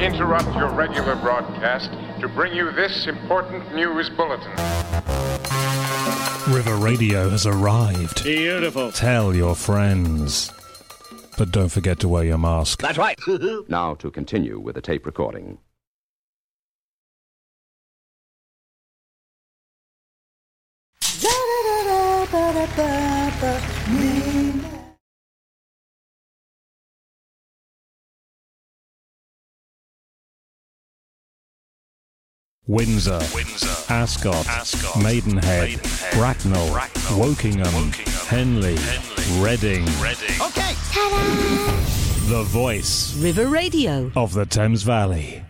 interrupt your regular broadcast to bring you this important news bulletin. River Radio has arrived. Beautiful. Tell your friends. But don't forget to wear your mask. That's right. Now to continue with the tape recording. Windsor, Windsor, Ascot, Ascot, Maidenhead, Maidenhead, Bracknell, Bracknell, Wokingham, Wokingham, Henley, Henley, Reading. Reading. Okay. The voice River Radio. of the Thames Valley.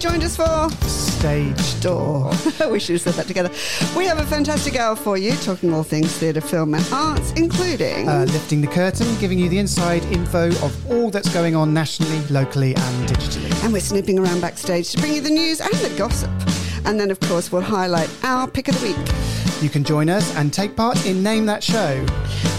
Joined us for Stage Door. we should have said that together. We have a fantastic hour for you, talking all things theatre, film, and arts, including. Uh, lifting the curtain, giving you the inside info of all that's going on nationally, locally, and digitally. and we're snooping around backstage to bring you the news and the gossip. And then, of course, we'll highlight our pick of the week, You can join us and take part in Name That Show.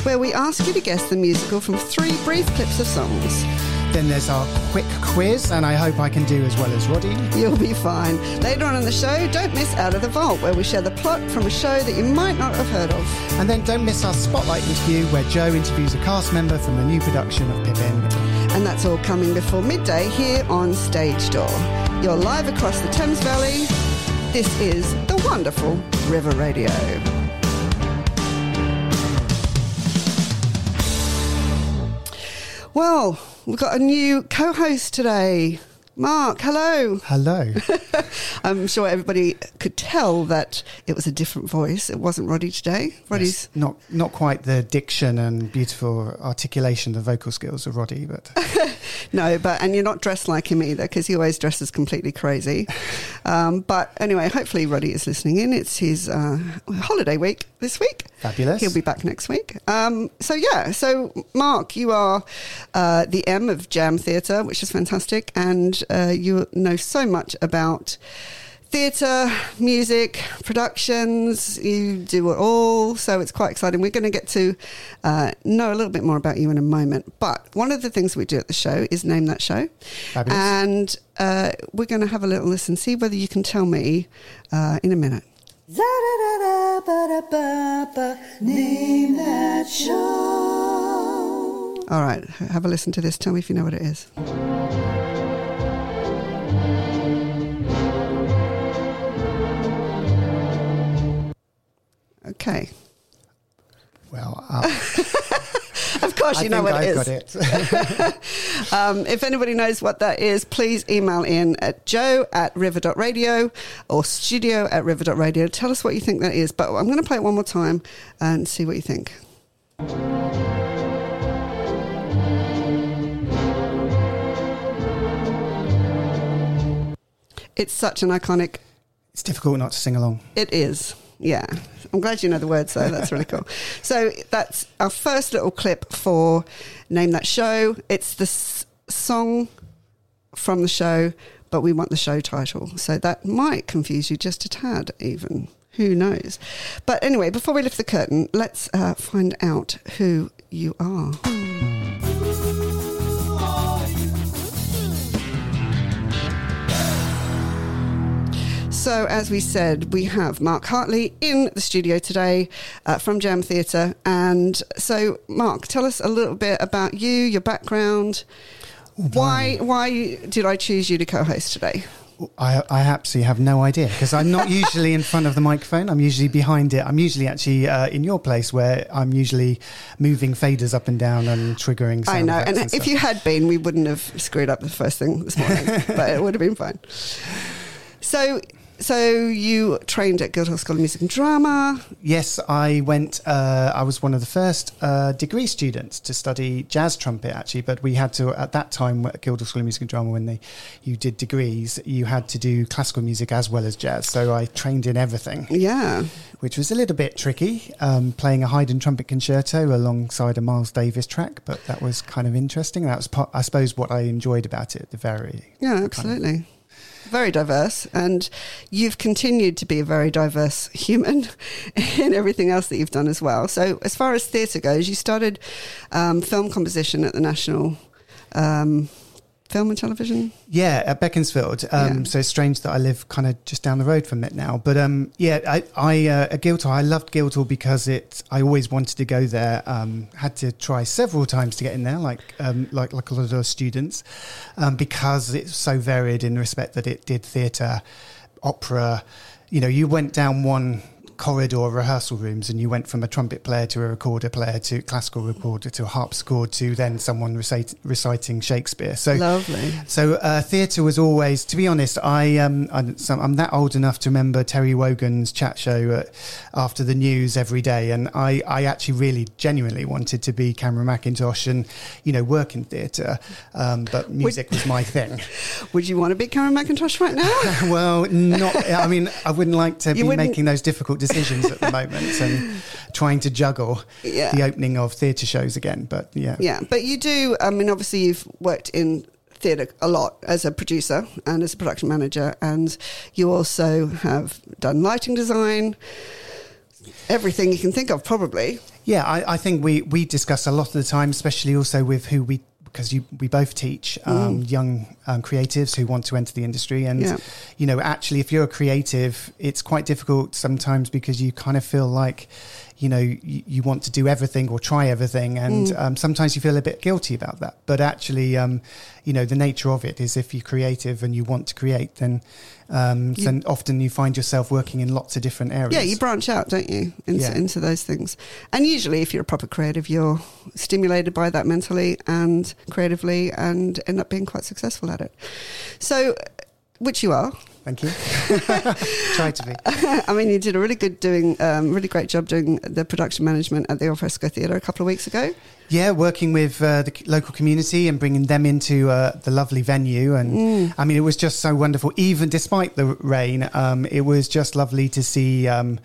where we ask you to guess the musical from three brief clips of songs. Then there's our quick quiz, and I hope I can do as well as Roddy. You'll be fine. Later on in the show, don't miss Out of the Vault, where we share the plot from a show that you might not have heard of. And then don't miss our spotlight interview where Joe interviews a cast member from the new production of Pippin. And that's all coming before midday here on Stage Door. You're live across the Thames Valley. This is the wonderful River Radio. Well, we've got a new co host today. Mark, hello. Hello. I'm sure everybody could tell that it was a different voice. It wasn't Roddy today. Roddy's Yes, not not quite the diction and beautiful articulation, the vocal skills of Roddy, but No, but and you're not dressed like him either because he always dresses completely crazy. Um, but anyway, hopefully Roddy is listening in. It's his uh, holiday week this week. Fabulous. He'll be back next week. Um, so yeah, so Mark, you are uh, the M of Jam Theatre, which is fantastic, and uh, you know so much about. Theatre, music, productions, you do it all. So it's quite exciting. We're going to get to uh, know a little bit more about you in a moment. But one of the things we do at the show is name that show. Fabulous. And uh, we're going to have a little listen, see whether you can tell me uh, in a minute. Name that show. All right, have a listen to this. Tell me if you know what it is. Okay. Well, uh, Of course, I you know what it I've is. got it. Um, if anybody knows what that is, please email in at joe at river.radio or studio at river.radio. Tell us what you think that is. But I'm going to play it one more time and see what you think. It's such an iconic it's difficult not to sing along. It is. Yeah. I'm glad you know the words though. That's really cool. So that's our first little clip for Name That Show. It's the s- song from the show, but we want the show title. So that might confuse you just a tad, even. Who knows? But anyway, before we lift the curtain, let's uh, find out who you are. So, as we said, we have Mark Hartley in the studio today uh, from Jam Theatre. And so, Mark, tell us a little bit about you, your background. Why, why did I choose you to co host today? I, I absolutely have no idea because I'm not usually in front of the microphone. I'm usually behind it. I'm usually actually uh, in your place where I'm usually moving faders up and down and triggering. I know. And and if stuff. you had been, we wouldn't have screwed up the first thing this morning, but it would have been fine. So, so you trained at Guildhall School of Music and Drama. Yes, I went. Uh, I was one of the first uh, degree students to study jazz trumpet, actually. But we had to at that time at Guildhall School of Music and Drama, when they you did degrees, you had to do classical music as well as jazz. So I trained in everything, Yeah. which was a little bit tricky, um, playing a Haydn trumpet concerto alongside a Miles Davis track. But that was kind of interesting. That was, part, I suppose, what I enjoyed about it. The very Yeah, absolutely. Very diverse. And you've continued to be a very diverse human in everything else that you've done as well. So, as far as theatre goes, you started um, film composition at the National um, Film and Television. Yeah, at Beaconsfield. Um, Yeah. So it's strange that I live kind of just down the road from it now. But um, yeah, I, I uh, at Guildhall, I loved Guildhall because it. I always wanted to go there. Um, had to try several times to get in there, like um, like like a lot of students, um, because it's so varied in the respect that it did theatre, opera. You know, you went down one corridor rehearsal rooms and you went from a trumpet player to a recorder player to classical recorder to a harpsichord to then someone recite, reciting Shakespeare. So Lovely. so uh, theatre was always, to be honest, I um, I'm, I'm that old enough to remember Terry Wogan's chat show uh, after the news every day, and I, I actually really genuinely wanted to be Cameron Mackintosh and you know work in theatre, um, but music was my thing. Would you want to be Cameron Mackintosh right now? well, not. I mean, I wouldn't like to You be making those difficult decisions at the moment and trying to juggle Yeah. the opening of theatre shows again. But yeah, Yeah, but you do. I mean, obviously, you've worked in theatre a lot as a producer and as a production manager, and you also have done lighting design, everything you can think of, probably. Yeah, I, I think we, we discuss a lot of the time, especially also with who we because you we both teach um, young um, creatives who want to enter the industry, and Yeah. you know, actually, if you're a creative, it's quite difficult sometimes because you kind of feel like you know you, you want to do everything or try everything, and um, sometimes you feel a bit guilty about that. But actually, um, you know, the nature of it is if you're creative and you want to create, then um, You- then often you find yourself working in lots of different areas. Yeah, you branch out, don't you, into, Yeah. into those things. And usually, if you're a proper creative, you're stimulated by that mentally and creatively, and end up being quite successful at it. So, which you are. Thank you. Try to be. I mean, you did a really good doing, um, really great job doing the production management at the Alfresco Theatre a couple of weeks ago. Yeah, working with uh, the local community and bringing them into uh, the lovely venue, and Mm. I mean, it was just so wonderful. Even despite the rain, um, it was just lovely to see um,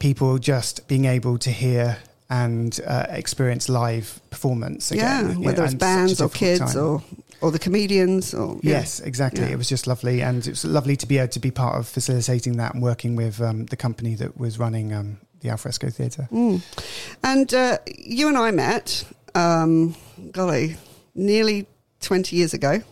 people just being able to hear and uh, experience live performance. Again, yeah, you know, whether it's and such a bands or kids time. or or the comedians or yeah. Yes, exactly. Yeah. It was just lovely, and it was lovely to be able to be part of facilitating that and working with um, the company that was running um, the Alfresco Theatre. Mm. And uh, you and I met, um, golly, nearly twenty years ago.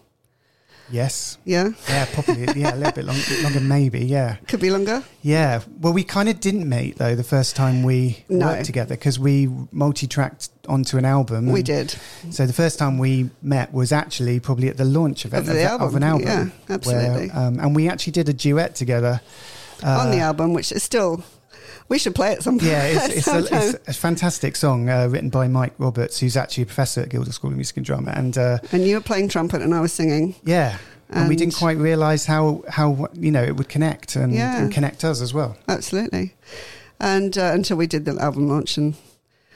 Yes, Yeah, yeah, probably, yeah, a little bit long, longer, maybe, yeah. could be longer. Yeah. Well, we kind of didn't meet though the first time we No. worked together because we multi-tracked onto an album. We did. So the first time we met was actually probably at the launch event Of the of, of an album. yeah, absolutely. Where, um, and we actually did a duet together. Uh, on the album, which is still. We should play it sometime. Yeah, it's, it's, a, it's a fantastic song uh, written by Mike Roberts, who's actually a professor at Guildhall School of Music and Drama. And uh, and you were playing trumpet, and I was singing. yeah, and, we didn't quite realise how, how you know it would connect and, Yeah. and connect us as well. Absolutely. And uh, until we did the album launch, and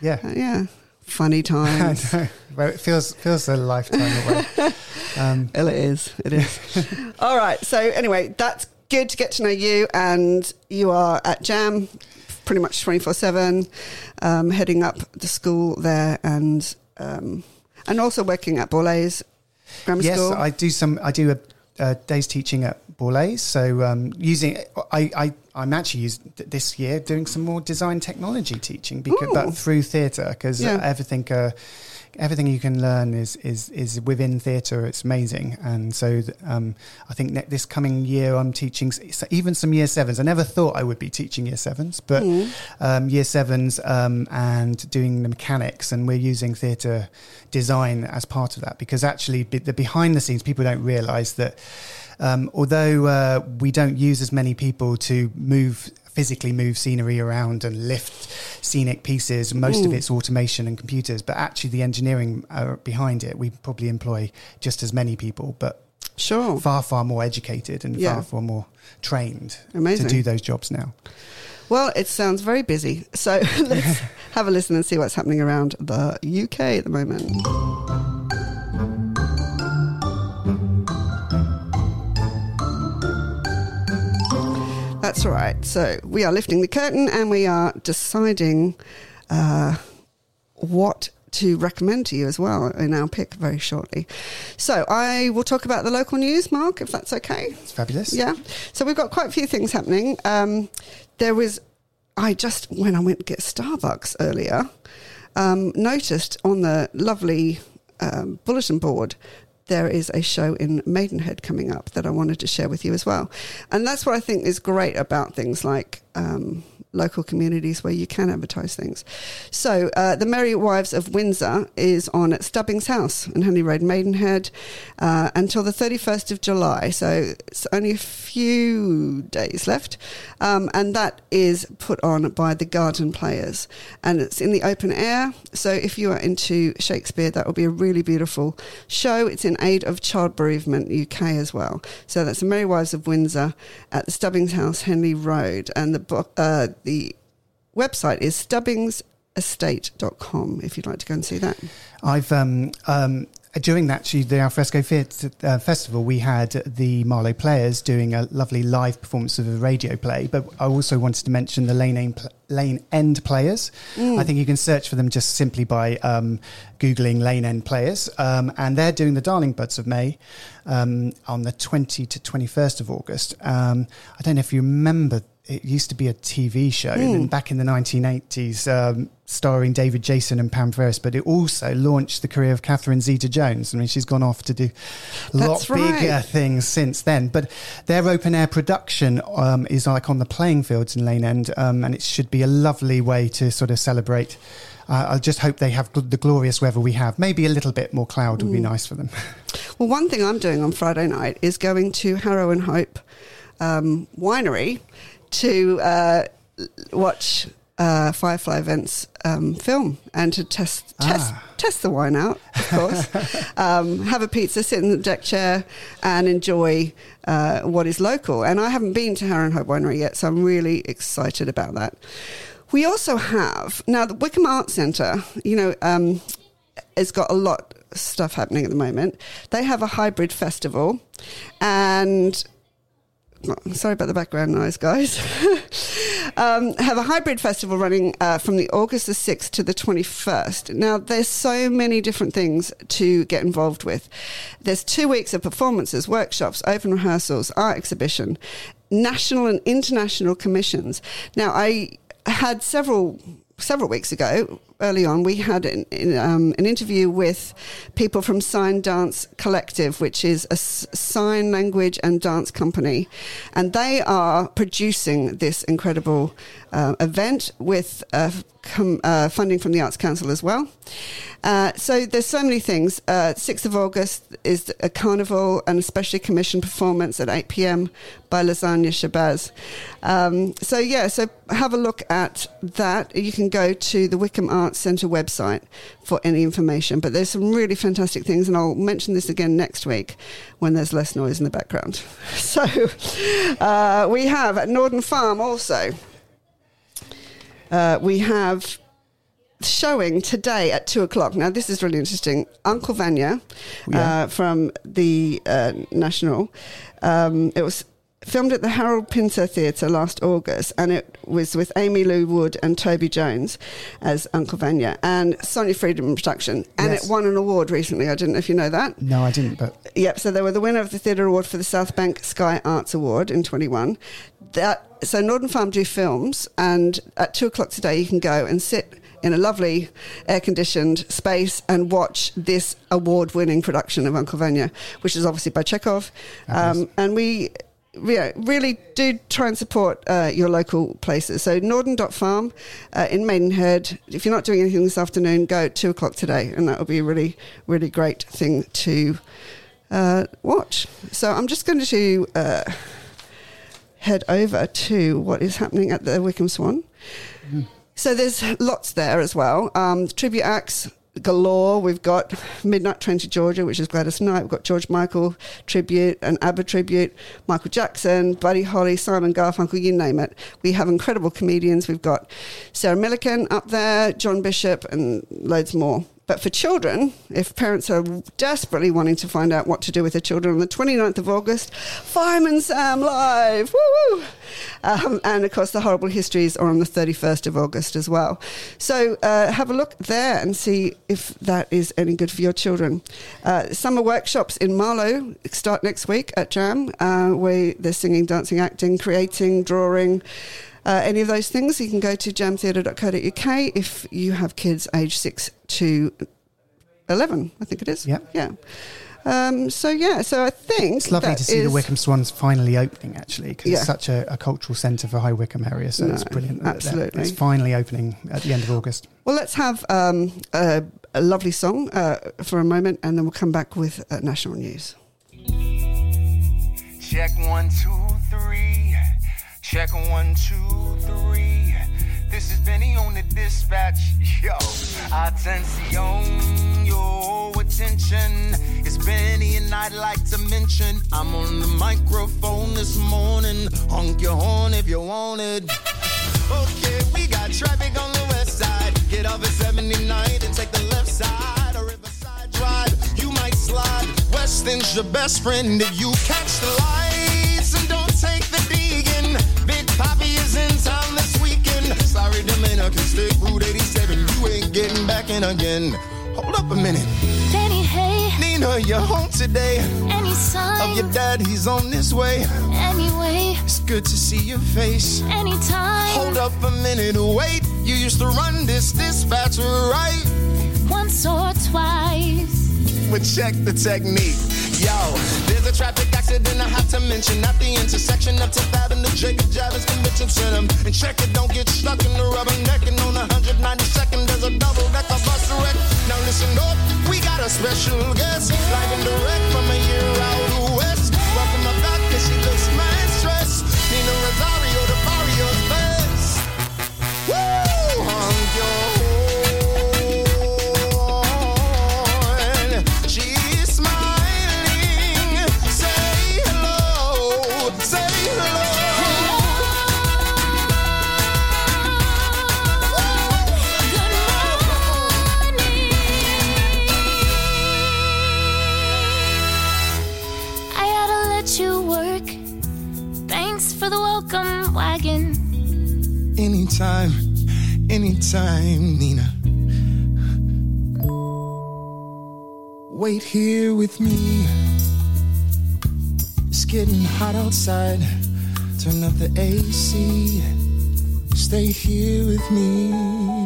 Yeah. uh, yeah, funny I times. know. Well, it feels feels a lifetime away. Um, Well, it is. It is. All right. So anyway, that's good to get to know you, and you are at Jam pretty much twenty four seven, um, heading up the school there, and um, and also working at Borlase Grammar yes, School. I do some. I do a, a day's teaching at Borlase. So um, using, I, I I'm actually this year doing some more design technology teaching because, Ooh. but through theatre because Yeah. everything. Uh, Everything you can learn is is is within theatre. It's amazing, and so um, I think ne- this coming year I'm teaching s- even some year sevens. I never thought I would be teaching year sevens, but Mm. um, year sevens um, and doing the mechanics, and we're using theatre design as part of that because actually, the behind the scenes, people don't realise that um, although uh, we don't use as many people to move physically move scenery around and lift scenic pieces most of Mm. it's automation and computers but actually the engineering uh, behind it we probably employ just as many people but Sure. far far more educated and Yeah. far far more trained Amazing. to do those jobs now. Well, it sounds very busy. So let's have a listen and see what's happening around the UK at the moment. That's right. So we are lifting the curtain and we are deciding uh, what to recommend to you as well in our pick very shortly. So I will talk about the local news, Mark, if that's okay. It's fabulous. Yeah. So we've got quite a few things happening. Um, there was, I just, when I went to get Starbucks earlier, um, noticed on the lovely um, bulletin board there is a show in Maidenhead coming up that I wanted to share with you as well. And that's what I think is great about things like um, local communities where you can advertise things. So, uh, The Merry Wives of Windsor is on at Stubbings House in Henley Road, Maidenhead, uh, until the 31st of July. So, it's only a few days left. Um, and that is put on by the Garden Players. And it's in the open air. So, if you are into Shakespeare, that will be a really beautiful show. It's in aid of Child Bereavement UK as well. So, that's The Merry Wives of Windsor at the Stubbings House, Henley Road. And the uh, the website is stubbingsestate.com if you'd like to go and see that. I've um, um, during that the Alfresco Theatre uh, Festival, we had the Marlow Players doing a lovely live performance of a radio play. But I also wanted to mention the Lane End, Lane End Players. I think you can search for them just simply by um, googling Lane End Players, um, and they're doing the Darling Buds of May um, on the 20 to 21st of August. Um, I don't know if you remember. It used to be a TV show and back in the 1980s, um, starring David Jason and Pam Ferris, but it also launched the career of Catherine Zeta Jones. I mean, she's gone off to do a lot right. bigger things since then. But their open air production um, is like on the playing fields in Lane End, um, and it should be a lovely way to sort of celebrate. Uh, I just hope they have gl- the glorious weather we have. Maybe a little bit more cloud would be nice for them. Well, one thing I'm doing on Friday night is going to Harrow and Hope um, Winery to uh, watch uh, Firefly Events um, film and to test test Ah. test the wine out, of course. um, have a pizza, sit in the deck chair, and enjoy uh, what is local. And I haven't been to and Hope Winery yet, so I'm really excited about that. We also have now the Wycombe Arts Centre. You know. Um, has got a lot of stuff happening at the moment. They have a hybrid festival, and sorry about the background noise, guys. um, have a hybrid festival running uh, from the August the 6th to the 21st. Now, there's so many different things to get involved with. There's two weeks of performances, workshops, open rehearsals, art exhibition, national and international commissions. Now, I had several several weeks ago, early on, we had an, um, an interview with people from Sign Dance Collective, which is a sign language and dance company. And they are producing this incredible uh, event with uh, com- uh, funding from the Arts Council as well. Uh, so there's so many things. Uh, 6th of August is a carnival and a specially commissioned performance at 8 p.m. by Lasagna Shabazz. Um, so yeah, so have a look at that. You can go to the Wycombe Arts Centre website for any information. But there's some really fantastic things, and I'll mention this again next week when there's less noise in the background. So uh, we have at Norden Farm also. Uh, we have showing today at two o'clock. Now, this is really interesting. Uncle Vanya Yeah. uh, from the uh, National. Um, it was filmed at the Harold Pinter Theatre last August, and it was with Aimee Lou Wood and Toby Jones as Uncle Vanya and Sonia Friedman production. And Yes. it won an award recently. I didn't know if you know that. No, I didn't, but Yep. So they were the winner of the Theatre Award for the South Bank Sky Arts Award in 21. That so Norden Farm do films, and at two o'clock today you can go and sit in a lovely air-conditioned space and watch this award-winning production of Uncle Vanya, which is obviously by Chekhov, um, and we. Yeah, really do try and support uh, your local places. So Norden.farm uh, in Maidenhead. If you're not doing anything this afternoon, go at two o'clock today, and that will be a really, really great thing to uh, watch. So I'm just going to uh, head over to what is happening at the Wycombe Swan. So there's lots there as well. Um, tribute acts galore. We've got Midnight Train to Georgia, which is Gladys Knight. We've got George Michael tribute, an ABBA tribute, Michael Jackson, Buddy Holly, Simon Garfunkel, you name it. We have incredible comedians. We've got Sarah Millican up there, John Bishop, and loads more. But for children, if parents are desperately wanting to find out what to do with their children on the 29th of August, Fireman Sam Live, woo! Um, and of course, the horrible histories are on the 31st of August as well. So uh, have a look there and see if that is any good for your children. Uh, summer workshops in Marlow start next week at Jam, uh, where they're singing, dancing, acting, creating, drawing. Uh, any of those things, you can go to jamtheatre.co.uk if you have kids aged 6 to 11, I think it is. Yeah. Yeah. Um, so, yeah, so I think. It's lovely that to see the Wycombe Swans finally opening, actually, because Yeah. it's such a, a cultural centre for High Wycombe area. So it's brilliant. that- that absolutely. It's finally opening at the end of August. Well, let's have um, a, a lovely song uh, for a moment and then we'll come back with uh, national news. Check one, two, three. Check one, two, three. This is Benny on the dispatch. Yo, attention, yo, attention. It's Benny, and I'd like to mention I'm on the microphone this morning. Honk your horn if you want it. Okay, we got traffic on the west side. Get off at 79 and take the left side. Or Riverside Drive, you might slide. Weston's your best friend if you catch the lights and don't take the in town this weekend. Sorry, Dominican stick, Route 87. You ain't getting back in again. Hold up a minute. Benny, hey, Nina, you're home today. any sign Of your dad, he's on his way. anyway, It's good to see your face. anytime. Hold up a minute, wait. You used to run this dispatch, right? Once or twice. But check the technique. Yo, there's a traffic accident I have to mention at the intersection of 10th Avenue, Jacob Javits Convention Center. And check it, don't get stuck in the rubber necking on 192nd. There's a double decker bus wreck. Now listen up, we got a special guest. Live and direct from a year out west. Welcome back, she looks mad Anytime, anytime, Nina. Wait here with me. It's getting hot outside. Turn up the AC. Stay here with me.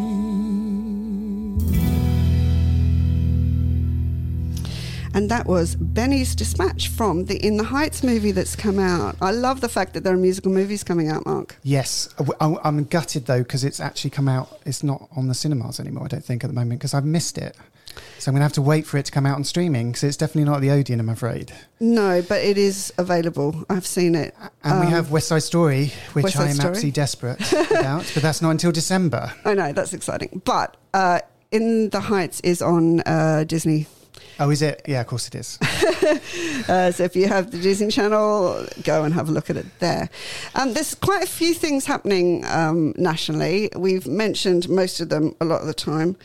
And that was Benny's Dispatch from the In the Heights movie that's come out. I love the fact that there are musical movies coming out, Mark. Yes, I- I'm gutted though because it's actually come out. It's not on the cinemas anymore. I don't think at the moment because I've missed it. So I'm going to have to wait for it to come out on streaming because it's definitely not at the Odeon. I'm afraid. No, but it is available. I've seen it. And we Um, have West Side Story, which West Side I am Story. absolutely desperate about, but that's not until December. I know, that's exciting. But uh, In the Heights is on uh, Disney. Oh, is it? Yeah, of course it is. Uh, so if you have the Disney Channel, go and have a look at it there. Um, there's quite a few things happening um, nationally. We've mentioned most of them a lot of the time.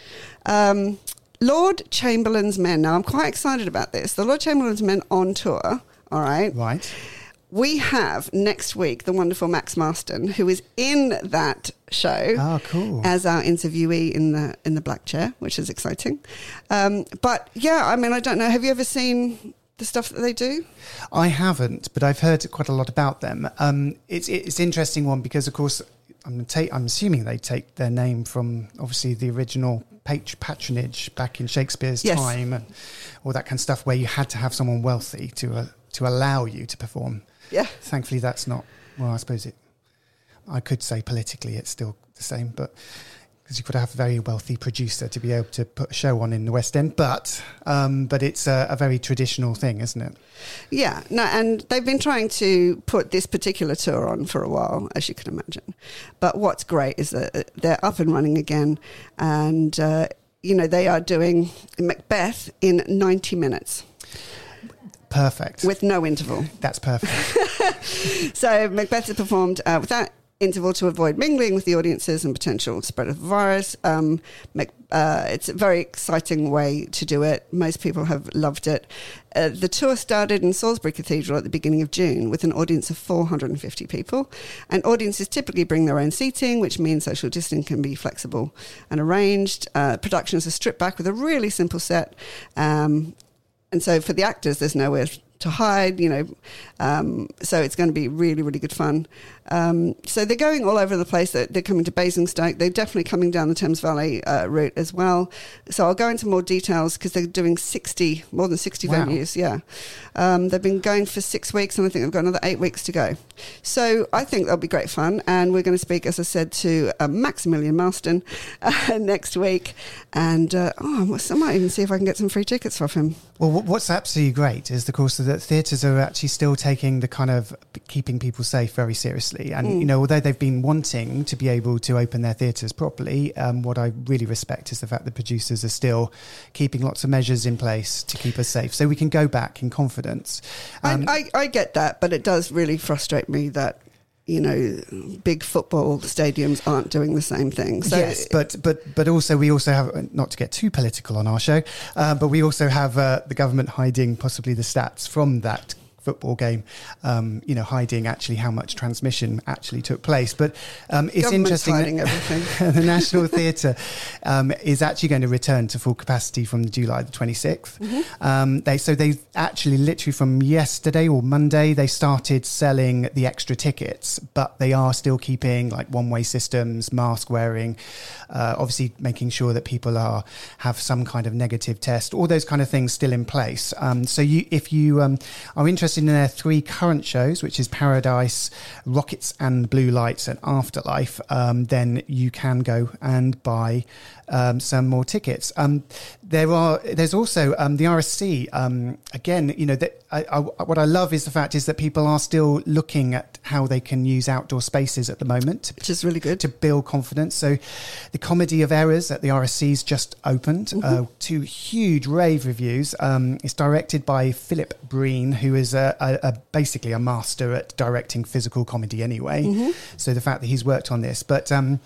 Um, Lord Chamberlain's Men. Now, I'm quite excited about this. The Lord Chamberlain's Men on tour. All right. Right. We have next week the wonderful Max Marston, who is in that show Oh, cool. as our interviewee in the in the black chair, which is exciting. Um, but yeah, I mean, I don't know. Have you ever seen the stuff that they do? I haven't, but I've heard quite a lot about them. Um, it's it's an interesting one because, of course, I'm I'm assuming they take their name from obviously the original pat- patronage back in Shakespeare's Yes. time and all that kind of stuff, where you had to have someone wealthy to uh, to allow you to perform. Yeah. Thankfully, that's not. Well, I suppose it. I could say politically it's still the same, but because you've got to have a very wealthy producer to be able to put a show on in the West End. But um, but it's a, a very traditional thing, isn't it? Yeah, no, and they've been trying to put this particular tour on for a while, as you can imagine. But what's great is that they're up and running again, and uh, you know, they are doing Macbeth in 90 minutes Perfect. with no interval. That's perfect. So Macbeth is performed uh, without interval to avoid mingling with the audiences and potential spread of the virus. Um, uh, it's a very exciting way to do it. Most people have loved it. Uh, the tour started in Salisbury Cathedral at the beginning of June with an audience of 450 people. And audiences typically bring their own seating, which means social distancing can be flexible and arranged. Uh, productions are stripped back with a really simple set. Um, and so for the actors, there's nowhere to hide, you know. Um, so it's going to be really, really good fun. Um, so they're going all over the place. They're, they're coming to Basingstoke. They're definitely coming down the Thames Valley uh, route as well. So I'll go into more details because they're doing 60, more than 60 Wow. venues. Yeah. Um, they've been going for six weeks and I think they've got another eight weeks to go. So I think that'll be great fun. And we're going to speak, as I said, to uh, Maximilian Marston uh, next week. And uh, oh, I might even see if I can get some free tickets off him. Well, what's absolutely great is, of course, that theatres are actually still taking the kind of keeping people safe very seriously. And, you know, although they've been wanting to be able to open their theatres properly, um, what I really respect is the fact that producers are still keeping lots of measures in place to keep us safe so we can go back in confidence. Um, I, I, I get that, but it does really frustrate me that you know big football stadiums aren't doing the same thing. So yes, but but but also we also have not to get too political on our show, uh, but we also have uh, the government hiding possibly the stats from that football game, um, you know, hiding actually how much transmission actually took place. But um, it's government's interesting. hiding that- everything. the National Theatre um, is actually going to return to full capacity from July the 26th. Mm-hmm. Um, they so they actually literally from yesterday or Monday they started selling the extra tickets, but they are still keeping like one way systems, mask wearing, uh, obviously making sure that people are have some kind of negative test, all those kind of things still in place. Um, so you if you um, are interested in their three current shows, which is Paradise, Rockets and Blue Lights, and Afterlife, um, then you can go and buy um, some more tickets. Um, there are there's also um, the RSC. Um, again, you know that I, I, what I love is the fact is that people are still looking at how they can use outdoor spaces at the moment which is really good. to build confidence. So, the Comedy of Errors at the RSC's just opened. Uh, two huge rave reviews. Um, it's directed by Philip Breen, who is a, a, a basically a master at directing physical comedy anyway. So the fact that he's worked on this, but um,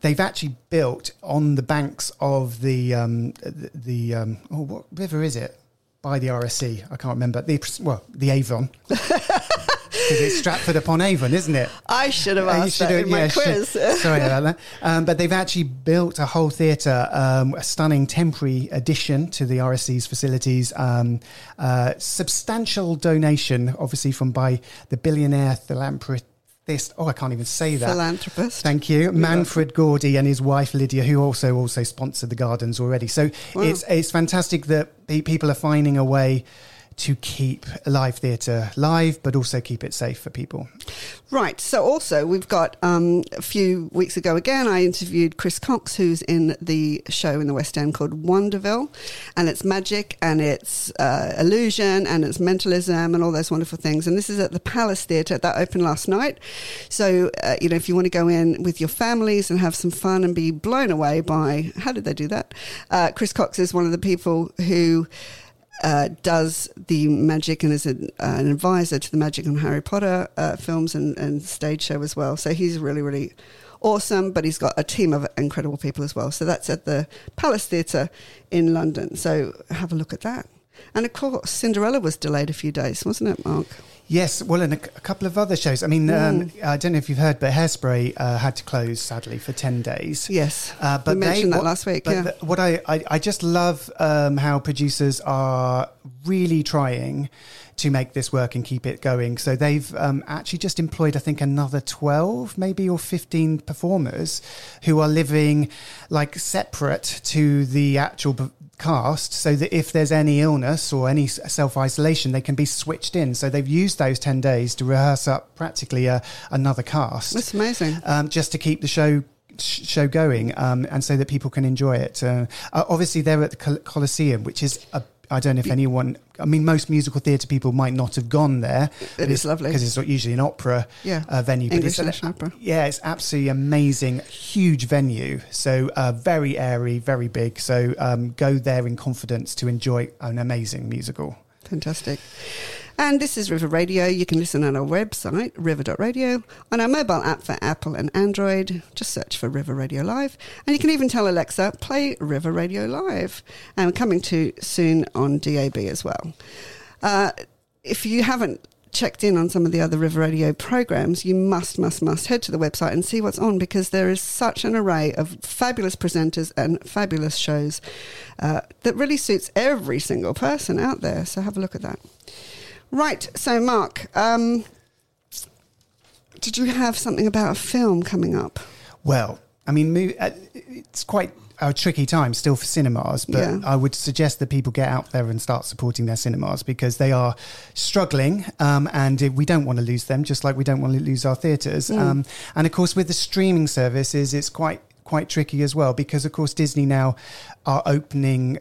they've actually built on the banks of the um, the, the um, oh what river is it? By the RSC, I can't remember the well the Avon. Because it's Stratford upon Avon, isn't it? I should have Uh, you asked should that have- in my yeah, should- quiz. Sorry about that. Um, but they've actually built a whole theatre, um, a stunning temporary addition to the RSC's facilities. Um, uh, substantial donation, obviously, from by the billionaire philanthropist. Oh, I can't even say that. Philanthropist. Thank you, Manfred Gorvy and his wife Lydia, who also also sponsored the gardens already. So it's it's fantastic that people are finding a way to keep live theatre live, but also keep it safe for people. Right. So also we've got um, a few weeks ago again, I interviewed Chris Cox, who's in the show in the West End called Wonderville, and it's magic and it's uh, illusion and it's mentalism and all those wonderful things. And this is at the Palace Theatre that opened last night. So uh, you know, if you want to go in with your families and have some fun and be blown away by how did they do that? Uh, Chris Cox is one of the people who uh, does the magic and is an, uh, an advisor to the Magic and Harry Potter uh, films and, and stage show as well. So he's really, really awesome, but he's got a team of incredible people as well. So that's at the Palace Theatre in London. So have a look at that. And of course, Cinderella was delayed a few days, wasn't it, Mark? Yes, well, and a, a couple of other shows. I mean, um, Mm. I don't know if you've heard, but Hairspray uh, had to close sadly for ten days. Yes. Uh, but we mentioned they- that what- last week. But yeah. the- what I, I, I just love um, how producers are really trying to make this work and keep it going. So they've um, actually just employed, I think, another 12, maybe, or 15 performers who are living like separate to the actual cast so that if there's any illness or any self isolation, they can be switched in. So they've used those 10 days to rehearse up practically a, another cast That's amazing. um, just to keep the show show going um, and so that people can enjoy it. Uh, uh, obviously, they're at the Col- Coliseum, which is a I don't know if anyone. I mean, most musical theatre people might not have gone there. It is lovely. because it's not usually an opera Yeah. uh, venue. English it's National Opera. Yeah, it's absolutely amazing, huge venue. So uh, very airy, very big. So um, go there in confidence to enjoy an amazing musical. Fantastic. And this is River Radio. You can listen on our website, river.radio, on our mobile app for Apple and Android. Just search for River Radio Live. And you can even tell Alexa, play River Radio Live. And coming to soon on DAB as well. Uh, if you haven't checked in on some of the other River Radio programs, you must, must, must head to the website and see what's on because there is such an array of fabulous presenters and fabulous shows uh, that really suits every single person out there. So have a look at that. Right. So, Mark, um, did you have something about a film coming up? Well, I mean, uh, it's quite a tricky time still for cinemas, but Yeah. I would suggest that people get out there and start supporting their cinemas because they are struggling, um, and we don't want to lose them, just like we don't want to lose our theatres. Mm. Um, and of course, with the streaming services, it's quite quite tricky as well because of course Disney now are opening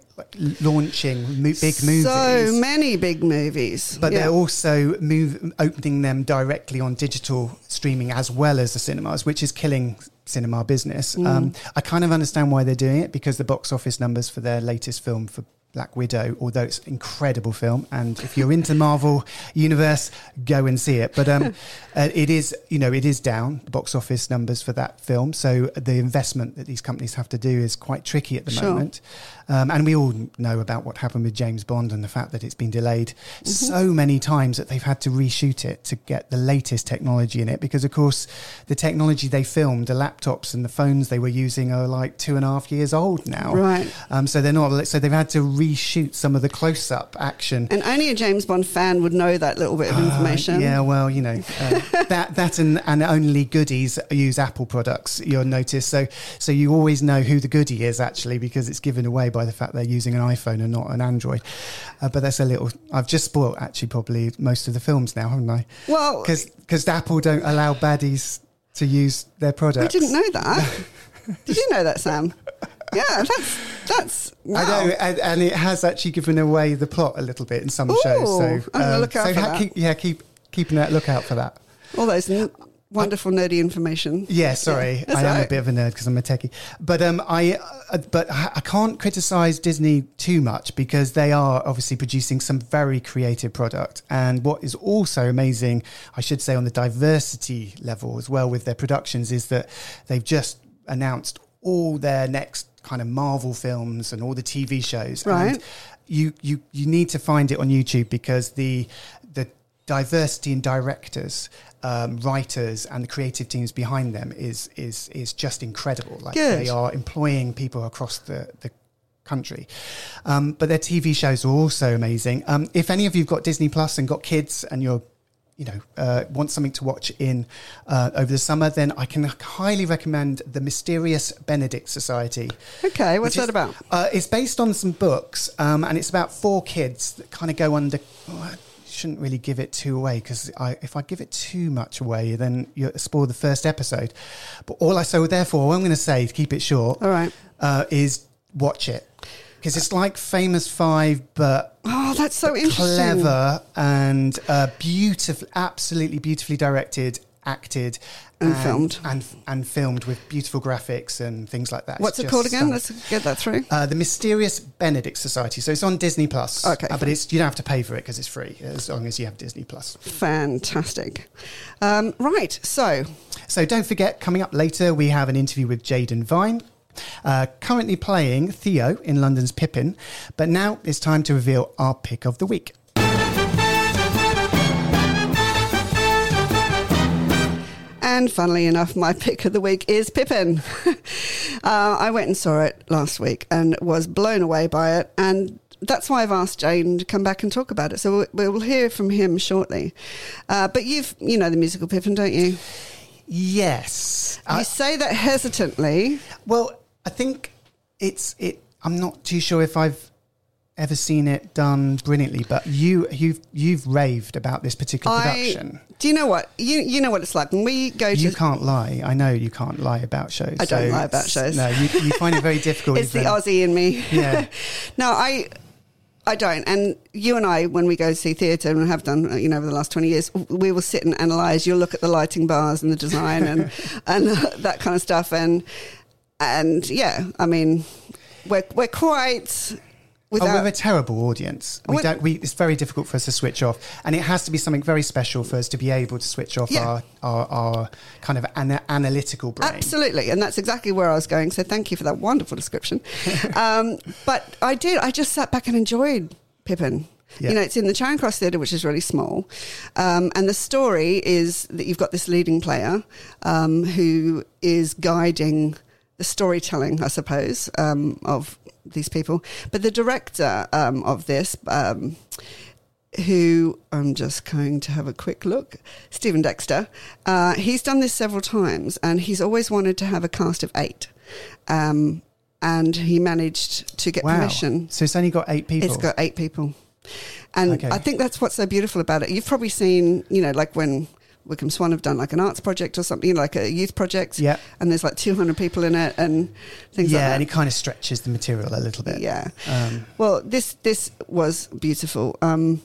launching mo- big movies So many big movies. but Yeah. they're also move, opening them directly on digital streaming as well as the cinemas, which is killing cinema business. Mm. Um, I kind of understand why they're doing it because the box office numbers for their latest film for Black Widow, although it's an incredible film, and if you're into Marvel universe, go and see it. But um, uh, it is, you know, it is down the box office numbers for that film. So the investment that these companies have to do is quite tricky at the Sure. moment. Um, and we all know about what happened with James Bond and the fact that it's been delayed Mm-hmm. so many times that they've had to reshoot it to get the latest technology in it. Because, of course, the technology they filmed, the laptops and the phones they were using are like two and a half years old now. Right. Um, so they're not, so they've had to reshoot some of the close up action. And only a James Bond fan would know that little bit of information. Uh, yeah, well, you know, uh, that that and, and only goodies use Apple products. You'll notice, so so you always know who the goodie is actually because it's given away by the fact they're using an iPhone and not an Android. Uh, but that's a little. I've just spoiled actually probably most of the films now, haven't I? Well, because Apple don't allow baddies to use their products. I didn't know that. Did you know that, Sam? Yeah, that's that's. Wow. I know, and, and it has actually given away the plot a little bit in some Ooh, shows. So, gonna look out so ha- that. keep, yeah, keep keeping a lookout for that. All those n- wonderful nerdy information. Yeah, sorry, That's I am a bit of a nerd because I'm a techie. But um, I, uh, but I I can't criticize Disney too much because they are obviously producing some very creative product. And what is also amazing, I should say, on the diversity level as well with their productions, is that they've just announced all their next kind of Marvel films and all the TV shows. Right. And you you you need to find it on YouTube because the the diversity in directors, um, writers, and the creative teams behind them is is is just incredible. Like Good. they are employing people across the the country. Um, but their TV shows are also amazing. Um, if any of you've got Disney Plus and got kids and you're you know, uh, want something to watch in uh, over the summer, then I can highly recommend the Mysterious Benedict Society. Okay, what's that is- about? Uh, it's based on some books, um, and it's about four kids that kind of go under. Oh, I shouldn't really give it too away because I, if I give it too much away, then you spoil the first episode. But all I so therefore, what I'm going to say to keep it short, All right. uh, is watch it because it's like Famous Five, but Oh, that's so interesting. clever and uh, beautiful, absolutely beautifully directed, acted, And filmed. and and filmed with beautiful graphics and things like that. What's It's it called again? stunning. Let's get that through. Uh, the Mysterious Benedict Society. So it's on Disney Plus. Okay, Uh, but it's you don't have to pay for it because it's free as long as you have Disney Plus. Fantastic. Um, right, so So don't forget, coming up later, we have an interview with Jaden Vine. Uh, currently playing Theo in London's Pippin, but now it's time to reveal our pick of the week. And funnily enough, my pick of the week is Pippin. uh, I went and saw it last week and was blown away by it. And that's why I've asked Jane to come back and talk about it. So we'll, we'll hear from him shortly. Uh, but you've, you know, the musical Pippin, don't you? Yes, You I- say that hesitantly. Well, I think it's it. I'm not too sure if I've ever seen it done brilliantly, but you you've you've raved about this particular production. I, do you know what? You, you know what it's like when we go to. You can't lie. I know you can't lie about shows. I don't lie about shows. No, you, you find it very difficult. it's the Aussie in me. Yeah. no, I I don't. And you and I, when we go see theatre and have done, you know, over the last 20 years, we will sit and analyse. You'll look at the lighting bars and the design and, and uh, that kind of stuff. And, and yeah, I mean, we're, we're quite. Oh, we're a terrible audience. We don't. We, it's very difficult for us to switch off, and it has to be something very special for us to be able to switch off Yeah. our, our our kind of ana- analytical brain. Absolutely, and that's exactly where I was going. So thank you for that wonderful description. um, but I did. I just sat back and enjoyed Pippin. Yeah. You know, it's in the Charing Cross Theatre, which is really small, um, and the story is that you've got this leading player um, who is guiding the storytelling, I suppose, um, of these people. But the director um, of this. Um, who I'm just going to have a quick look. Stephen Dexter. Uh, he's done this several times, and he's always wanted to have a cast of eight. Um, and he managed to get Wow. permission. So it's only got eight people. It's got eight people, and Okay. I think that's what's so beautiful about it. You've probably seen, you know, like when. Wycombe Swan have done like an arts project or something, like a youth project, Yeah. and there's like 200 people in it and things yeah, like that. and it kind of stretches the material a little bit. Yeah. Um, Well, this this was beautiful. Um,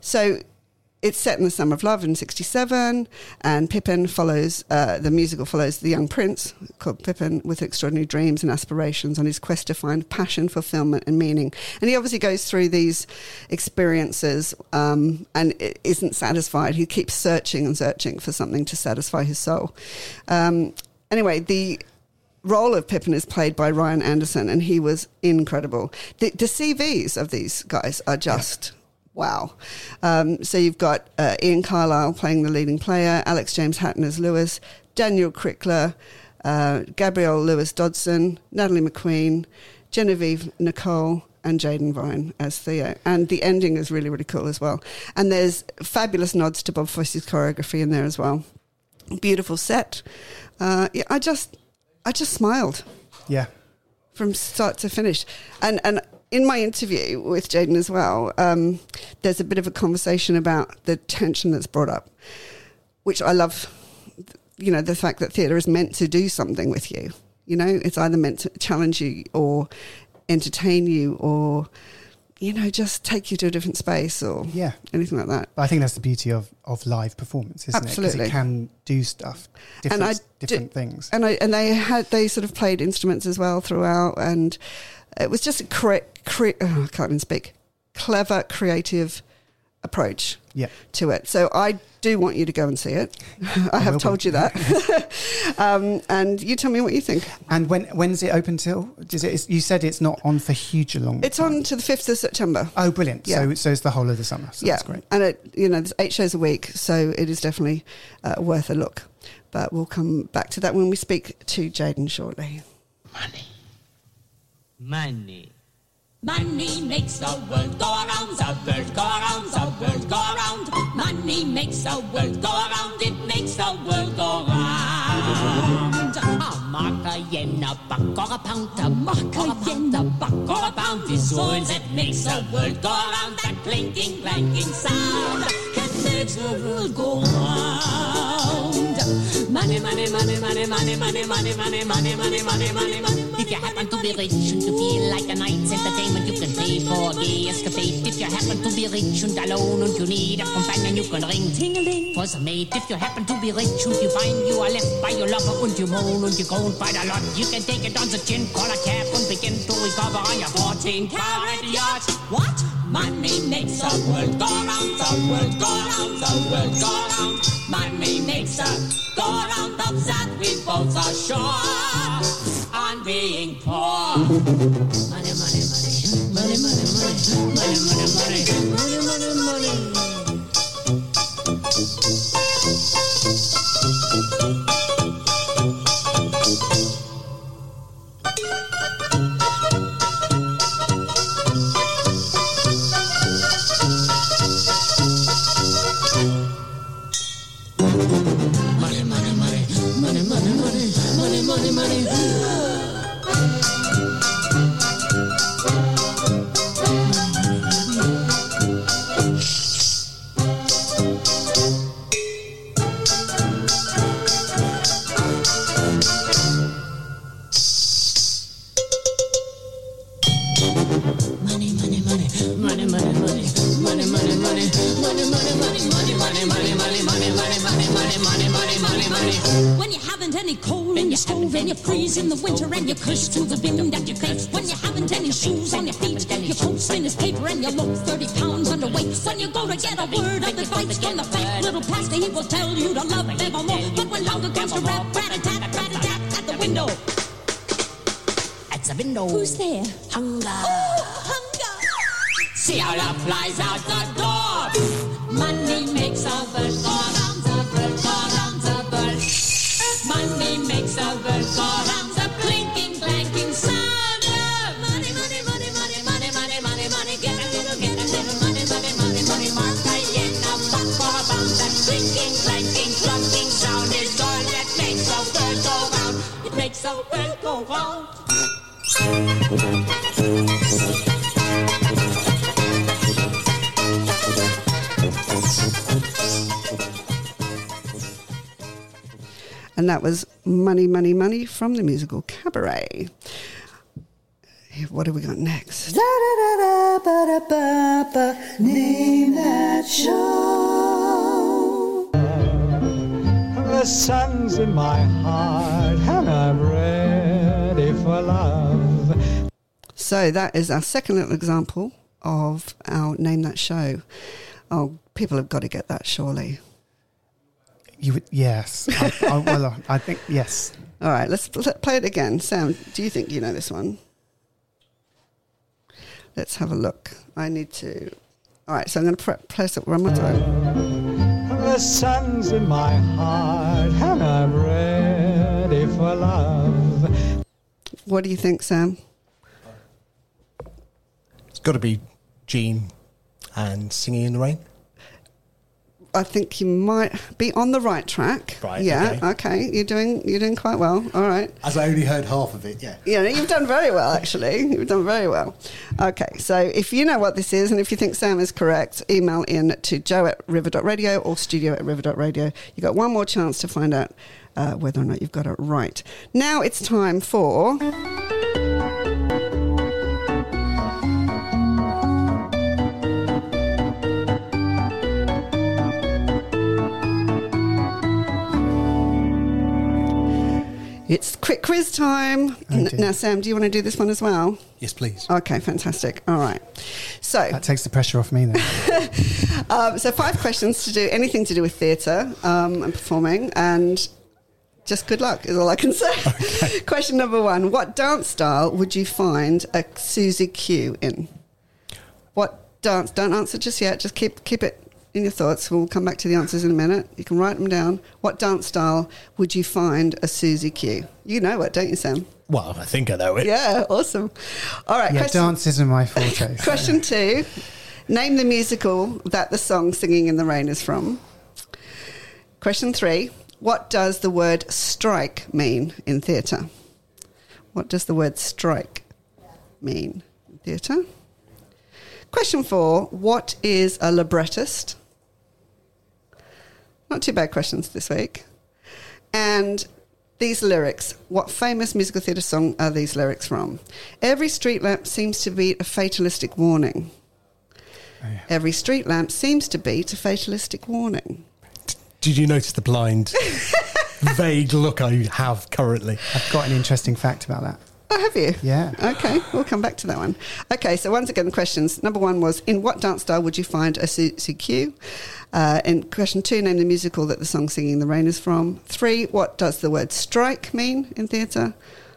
so it's set in the summer of love in '67, and Pippin follows uh, the musical follows the young prince called Pippin with extraordinary dreams and aspirations on his quest to find passion, fulfillment, and meaning. And he obviously goes through these experiences um, and isn't satisfied. He keeps searching and searching for something to satisfy his soul. Um, anyway, the role of Pippin is played by Ryan Anderson, and he was incredible. The, the CVs of these guys are just wow. Um, so you've got uh, Ian Carlisle playing the leading player, Alex James Hatton as Lewis, Daniel Krikler, uh, Gabrielle Lewis Dodson, Natalie McQueen, Genevieve Nicole. And Jaden Vine as Theo. And the ending is really, really cool as well. And there's fabulous nods to Bob Fosse's choreography in there as well. Beautiful set. Uh, yeah, I just, I just smiled yeah. from start to finish. And and in my interview with Jaden as well, um, there's a bit of a conversation about the tension that's brought up, which I love. You know, the fact that theatre is meant to do something with you. You know, it's either meant to challenge you or entertain you or, you know, just take you to a different space or Yeah. anything like that. But I think that's the beauty of, of live performance, isn't it? Because it can do stuff, different, I different things. And I and they had they sort of played instruments as well throughout, and it was just a cre- cre- oh, I can't even speak. Clever, creative approach Yeah. to it. So I do want you to go and see it. I will have be. told you that, um, and you tell me what you think. And when when's it open till? Is it? is- You said it's not on for huge a long. It's time. on to the fifth of September. Oh, brilliant! Yeah. So so it's the whole of the summer. So yeah, that's great. and it you know there's eight shows a week, so it is definitely uh, worth a look. But we'll come back to that when we speak to Jaden shortly. Money. Money makes the world go around, the world go around, the world go around. Money makes the world go around, it makes the world go round. A mark, a yen, a buck, or a pound, a mark, a yen, a buck, or a pound is all that makes the world go around. That clinking, clanking sound that makes the world go round. Money, money, money, money, money, money, money, money, money, money, money, money, money. If you happen to be rich and you feel like a night's entertainment, you can pay for a gay escapade. If you happen to be rich and alone and you need a companion, you can ring ting-a-ling for some mate. If you happen to be rich and you find you are left by your lover and you moan and you groan quite a lot, you can take it on the chin, call a cab and begin to recover on your 14 carat yacht. What? Money makes the world go round, the world go round, the world go round. Money makes the go round that we both are sure on being poor. Money, money, money. Money, money, money. Money, money, money. Money, money, money. And that was Money, Money, Money from the musical Cabaret. What have we got next? Name that show. The sun's in my heart and I'm ready So that is our second little example of our Name That Show. Oh, people have got to get that, surely. You would, yes. I, I, well, I think yes. All right, let's pl- play it again. Sam, do you think you know this one? Let's have a look. I need to. All right, so I'm going to pre- press it one more time. The sun's in my heart and I'm ready for love. What do you think, Sam? It's got to be Gene and Singing in the Rain. I think you might be on the right track. Right, Yeah. okay. Okay. You're doing. You're doing quite well. All right. As I only heard half of it, yeah. Yeah, you've done very well, actually. You've done very well. Okay, so if you know what this is and if you think Sam is correct, email in to joe at river.radio or studio at river.radio. You've got one more chance to find out uh, whether or not you've got it right. Now it's time for. It's quick quiz time. N- now, Sam, do you want to do this one as well? Yes, please. Okay, fantastic. All right. So, That takes the pressure off me then. um, so five questions to do anything to do with theatre um, and performing, and just good luck is all I can say. Question number one: What dance style would you find a Susie Q in? What dance? Don't answer just yet. Just keep keep it in your thoughts. We'll come back to the answers in a minute. You can write them down. What dance style would you find a Susie Q? You know it, don't you, Sam? Well, I think I know it. Yeah, awesome. All right, yeah, question- dance isn't my forte. Question two Name the musical that the song Singing in the Rain is from. Question three What does the word strike mean in theatre? What does the word strike mean in theatre? Question four What is a librettist? Not too bad questions this week. And these lyrics, what famous musical theatre song are these lyrics from? Every street lamp seems to beat a fatalistic warning. Oh, Every street lamp seems to beat a fatalistic warning. Did you notice the blind, vague look I have currently? I've got an interesting fact about that. Oh, have you? Yeah. Okay, we'll come back to that one. Okay, so once again, the questions. Number one was In what dance style would you find a CQ? Uh, in question two, name the musical that the song Singing the Rain is from. Three, what does the word strike mean in theatre?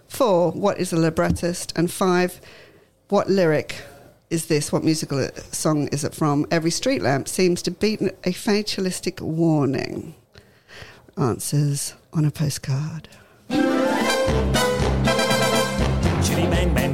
Four, what is a librettist? And five, what lyric is this? What musical song is it from? Every street lamp seems to beat a fatalistic warning. Answers on a postcard.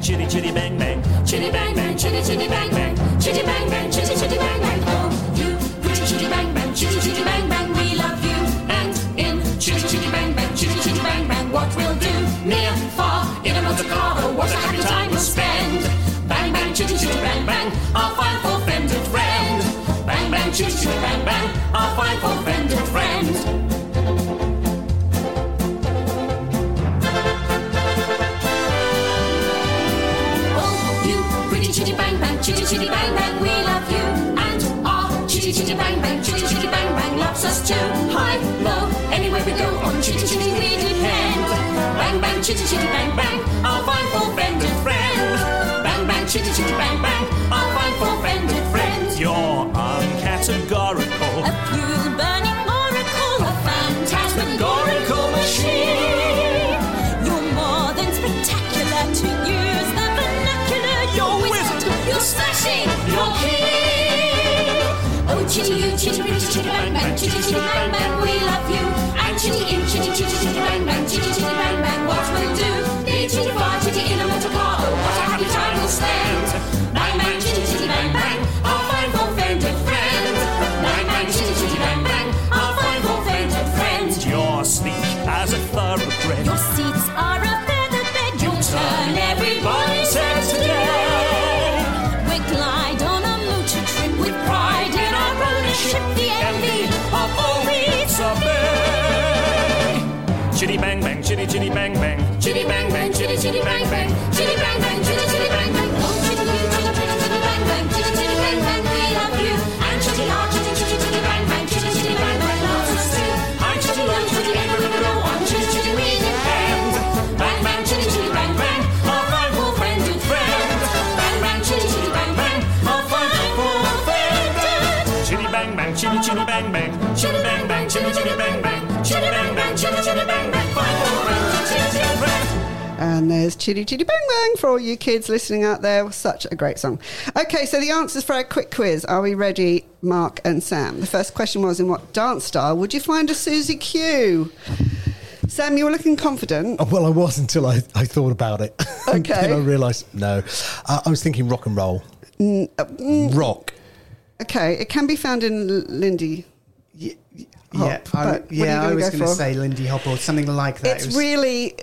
Chitty chitty bang bang, chitty bang bang, chitty chitty bang bang, chitty bang bang, chitty chitty bang bang. Oh, you pretty chitty bang bang, chitty chitty bang bang, we love you. And in chitty chitty bang bang, chitty chitty bang bang, what we'll do near far in a motor car. Oh, what a happy time we'll spend. Bang bang, chitty chitty bang bang, our fine for friend and friend. Bang bang, chitty chitty bang too. High, low, anywhere we go on chitty chitty we depend. Bang bang, chitty chitty bang bang, our fine four-fended friend. Bang bang, chitty chitty bang bang, chitty you, chitty bitty, chitty bang bang, chitty chitty bang bang, we love you. And chitty in, chitty chitty chitty bang bang, chitty chitty bang bang, what we'll do? Be chitty far, chitty in a motor car, oh, what a happy time we'll spend. Chitty bang bang. Chitty bang bang, chitty chitty bang bang bang, chitty chitty bang bang. Chitty bang bang, chitty chitty bang bang, chitty bang bang, chitty chitty bang bang, fine four-friended, chitty chitty friend. And there's Chitty Chitty Bang Bang for all you kids listening out there. Such a great song. Okay, so the answers for our quick quiz. Are we ready, Mark and Sam? The first question was In what dance style would you find a Susie Q? Sam, you were looking confident. Oh, well, I was until I, I thought about it. Okay. then I realised, no. Uh, I was thinking rock and roll. Mm, uh, mm, Rock. Okay, it can be found in Lindy. Yeah, Hop, I, but what are you yeah, I was going to say Lindy Hop or something like that. It's It was- really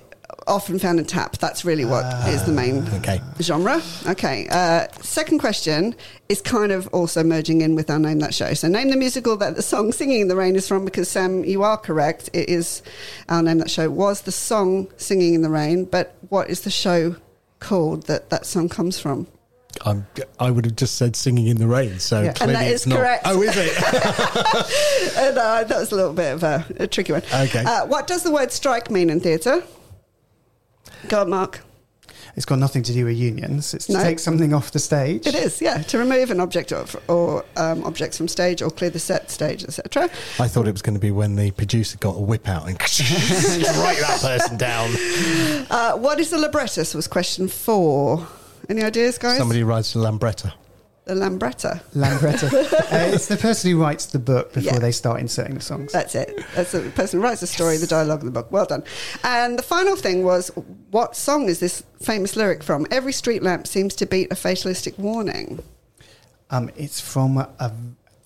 often found in tap. That's really what is the main Okay. genre. Okay. Uh, second question is kind of also merging in with our name that show. So name the musical that the song "Singing in the Rain" is from. Because Sam, you are correct. It is our name that show was the song "Singing in the Rain." But what is the show called that that song comes from? I'm, I would have just said singing in the rain. So Yeah. And clearly that it's is not. correct. Oh, is it? and, uh, that was a little bit of a, a tricky one. Okay. Uh, what does the word "strike" mean in theatre? Go on, Mark. It's got nothing to do with unions. It's to No. take something off the stage. It is, yeah, to remove an object or, or um, objects from stage or clear the set stage, etc. I thought it was going to be when the producer got a whip out and write that person down. Uh, what is the librettist? Was question four. Any ideas, guys? Somebody writes a lambretta. The lambretta. Lambretta. uh, it's the person who writes the book before Yeah. they start inserting the songs. That's it. That's the person who writes the story, the dialogue in the book. Well done. And the final thing was, what song is this famous lyric from? Every street lamp seems to beat a fatalistic warning. Um, it's from a, a,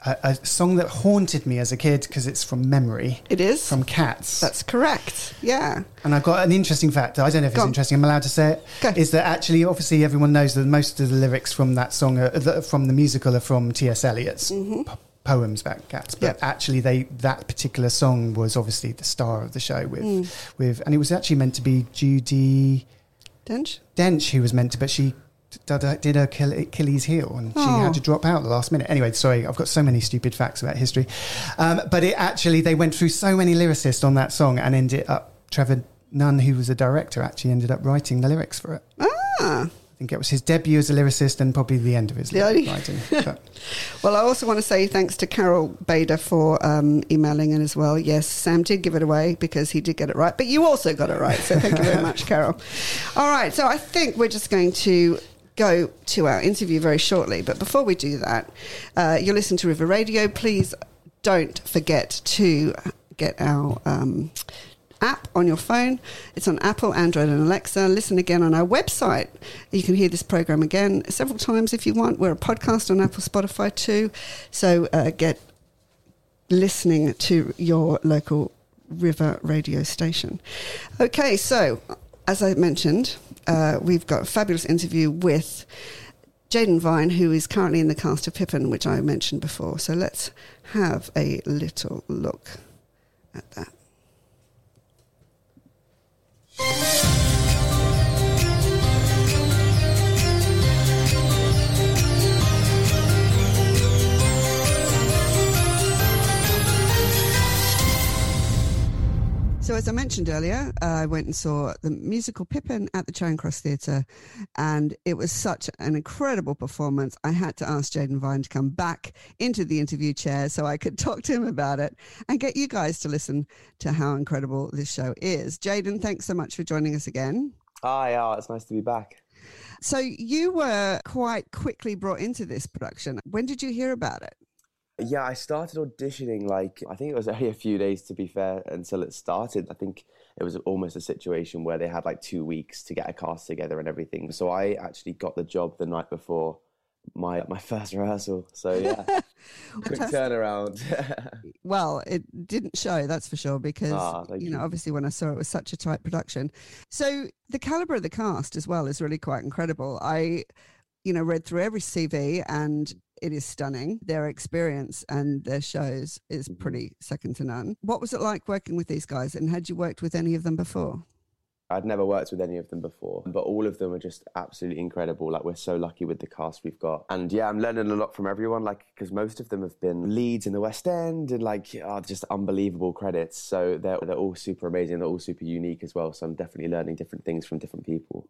a song that haunted me as a kid because it's from memory. It is from Cats. That's correct. Yeah. And I've got an interesting fact. I don't know if Go it's on. interesting. I'm allowed to say it. Go. Is that actually, obviously, everyone knows that most of the lyrics from that song, are, the, from the musical, are from T.S. Eliot's Mm-hmm. po- poems about cats. But actually, they that particular song was obviously the star of the show with, Mm. with, and it was actually meant to be Judi Dench? Dench who was meant to, but she did, did her Achille- Achilles heel and she Oh. had to drop out at the last minute. Anyway, sorry, I've got so many stupid facts about history. Um, but it actually, they went through so many lyricists on that song and ended up, Trevor Nunn, who was a director, actually ended up writing the lyrics for it. Ah. I think it was his debut as a lyricist and probably the end of his only- writing. Well, I also want to say thanks to Carol Bader for um, emailing in as well. Yes, Sam did give it away because he did get it right, but you also got it right. So thank you very much, Carol. All right, so I think we're just going to go to our interview very shortly. But before we do that, uh, you're listening to River Radio. Please don't forget to get our. Um, app on your phone. It's on Apple, Android, and Alexa. Listen again on our website. You can hear this program again several times if you want. We're a podcast on Apple, Spotify too. So uh, get listening to your local river radio station. Okay, so as I mentioned, uh, we've got a fabulous interview with Jaden Vine, who is currently in the cast of Pippin, which I mentioned before. So let's have a little look at that. So, as I mentioned earlier, uh, I went and saw the musical Pippin at the Charing Cross Theatre, and it was such an incredible performance. I had to ask Jaden Vine to come back into the interview chair so I could talk to him about it and get you guys to listen to how incredible this show is. Jaden, thanks so much for joining us again. Hi, oh, it's nice to be back. So, you were quite quickly brought into this production. When did you hear about it? Yeah, I started auditioning like I think it was only a few days to be fair until it started. I think it was almost a situation where they had like two weeks to get a cast together and everything. So I actually got the job the night before my my first rehearsal. So yeah, quick turnaround. well, it didn't show, that's for sure, because Ah, you thank know obviously when I saw it, it was such a tight production. So the caliber of the cast as well is really quite incredible. I, you know, read through every CV and it is stunning. Their experience and their shows is Mm-hmm. pretty second to none. What was it like working with these guys, and had you worked with any of them before? I'd never worked with any of them before, but all of them are just absolutely incredible. Like we're so lucky with the cast we've got, and yeah, I'm learning a lot from everyone. Like because most of them have been leads in the West End and like are just unbelievable credits. So they're they're all super amazing. They're all super unique as well. So I'm definitely learning different things from different people.